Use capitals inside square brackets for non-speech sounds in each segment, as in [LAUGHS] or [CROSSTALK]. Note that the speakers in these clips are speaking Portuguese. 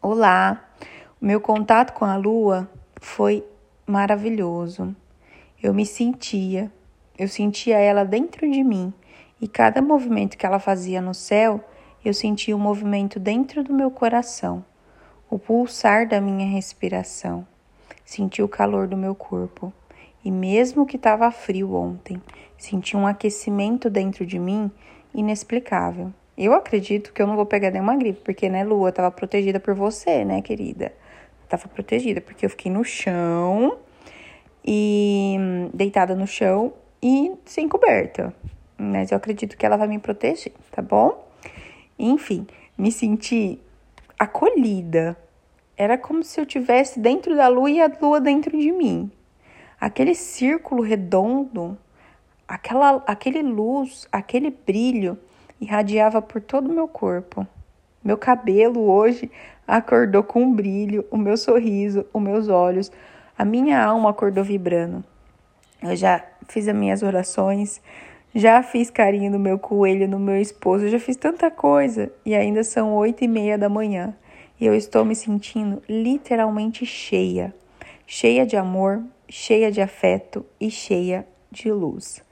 Olá! O meu contato com a lua foi maravilhoso. Eu me sentia, eu sentia ela dentro de mim e cada movimento que ela fazia no céu, eu sentia o um movimento dentro do meu coração, o pulsar da minha respiração. Senti o calor do meu corpo e, mesmo que estava frio ontem, senti um aquecimento dentro de mim inexplicável. Eu acredito que eu não vou pegar nenhuma gripe, porque, né, Lua, tava protegida por você, né, querida? Tava protegida, porque eu fiquei no chão e deitada no chão e sem coberta. Mas eu acredito que ela vai me proteger, tá bom? Enfim, me senti acolhida. Era como se eu tivesse dentro da lua e a lua dentro de mim. Aquele círculo redondo, aquela aquele luz, aquele brilho irradiava por todo o meu corpo. Meu cabelo hoje acordou com um brilho, o meu sorriso, os meus olhos, a minha alma acordou vibrando. Eu já fiz as minhas orações, já fiz carinho no meu coelho, no meu esposo, já fiz tanta coisa e ainda são oito e meia da manhã e eu estou me sentindo literalmente cheia, cheia de amor, cheia de afeto e cheia de luz.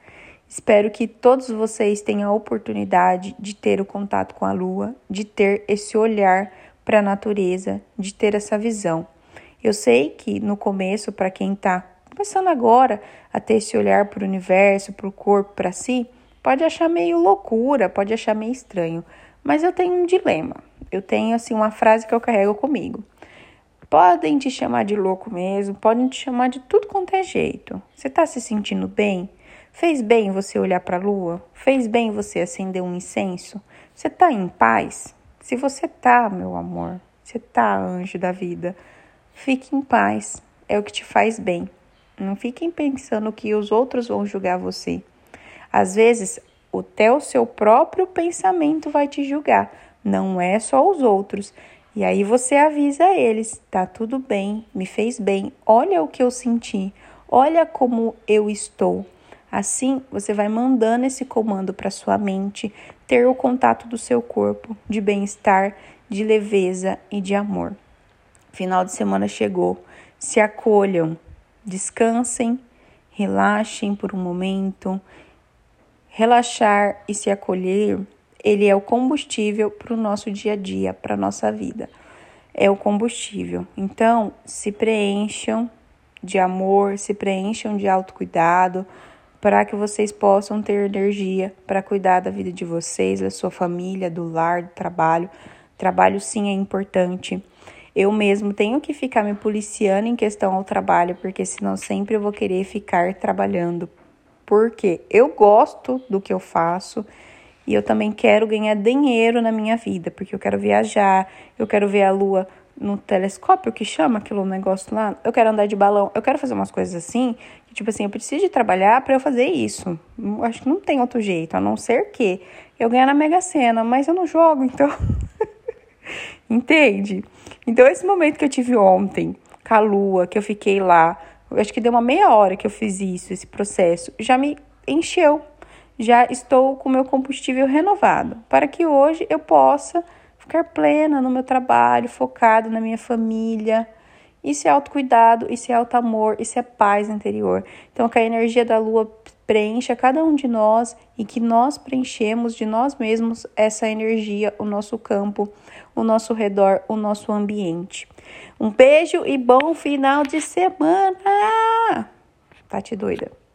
Espero que todos vocês tenham a oportunidade de ter o contato com a lua, de ter esse olhar para a natureza, de ter essa visão. Eu sei que no começo, para quem está começando agora a ter esse olhar para o universo, para o corpo, para si, pode achar meio loucura, pode achar meio estranho. Mas eu tenho um dilema. Eu tenho assim uma frase que eu carrego comigo. Podem te chamar de louco mesmo, podem te chamar de tudo quanto é jeito. Você está se sentindo bem? Fez bem você olhar para a lua? Fez bem você acender um incenso? Você está em paz? Se você tá, meu amor, você tá, anjo da vida, fique em paz. É o que te faz bem. Não fiquem pensando que os outros vão julgar você. Às vezes, até o seu próprio pensamento vai te julgar. Não é só os outros. E aí você avisa eles: tá tudo bem, me fez bem, olha o que eu senti, olha como eu estou. Assim, você vai mandando esse comando para sua mente ter o contato do seu corpo, de bem-estar, de leveza e de amor. Final de semana chegou. Se acolham, descansem, relaxem por um momento. Relaxar e se acolher, ele é o combustível para o nosso dia a dia, para a nossa vida. É o combustível. Então, se preencham de amor, se preencham de autocuidado, para que vocês possam ter energia para cuidar da vida de vocês, da sua família, do lar, do trabalho. Trabalho sim é importante. Eu mesmo tenho que ficar me policiando em questão ao trabalho, porque senão sempre eu vou querer ficar trabalhando. Porque eu gosto do que eu faço e eu também quero ganhar dinheiro na minha vida, porque eu quero viajar, eu quero ver a lua no telescópio que chama aquele negócio lá, eu quero andar de balão, eu quero fazer umas coisas assim, tipo assim, eu preciso de trabalhar para eu fazer isso. Eu acho que não tem outro jeito, a não ser que eu ganhar na Mega Sena, mas eu não jogo, então. [LAUGHS] Entende? Então, esse momento que eu tive ontem, com a lua, que eu fiquei lá, acho que deu uma meia hora que eu fiz isso, esse processo, já me encheu. Já estou com o meu combustível renovado, para que hoje eu possa ficar plena no meu trabalho, focado na minha família. Isso é autocuidado, isso é auto-amor, isso é paz interior. Então, que a energia da lua preencha cada um de nós e que nós preenchemos de nós mesmos essa energia, o nosso campo, o nosso redor, o nosso ambiente. Um beijo e bom final de semana! Tati doida.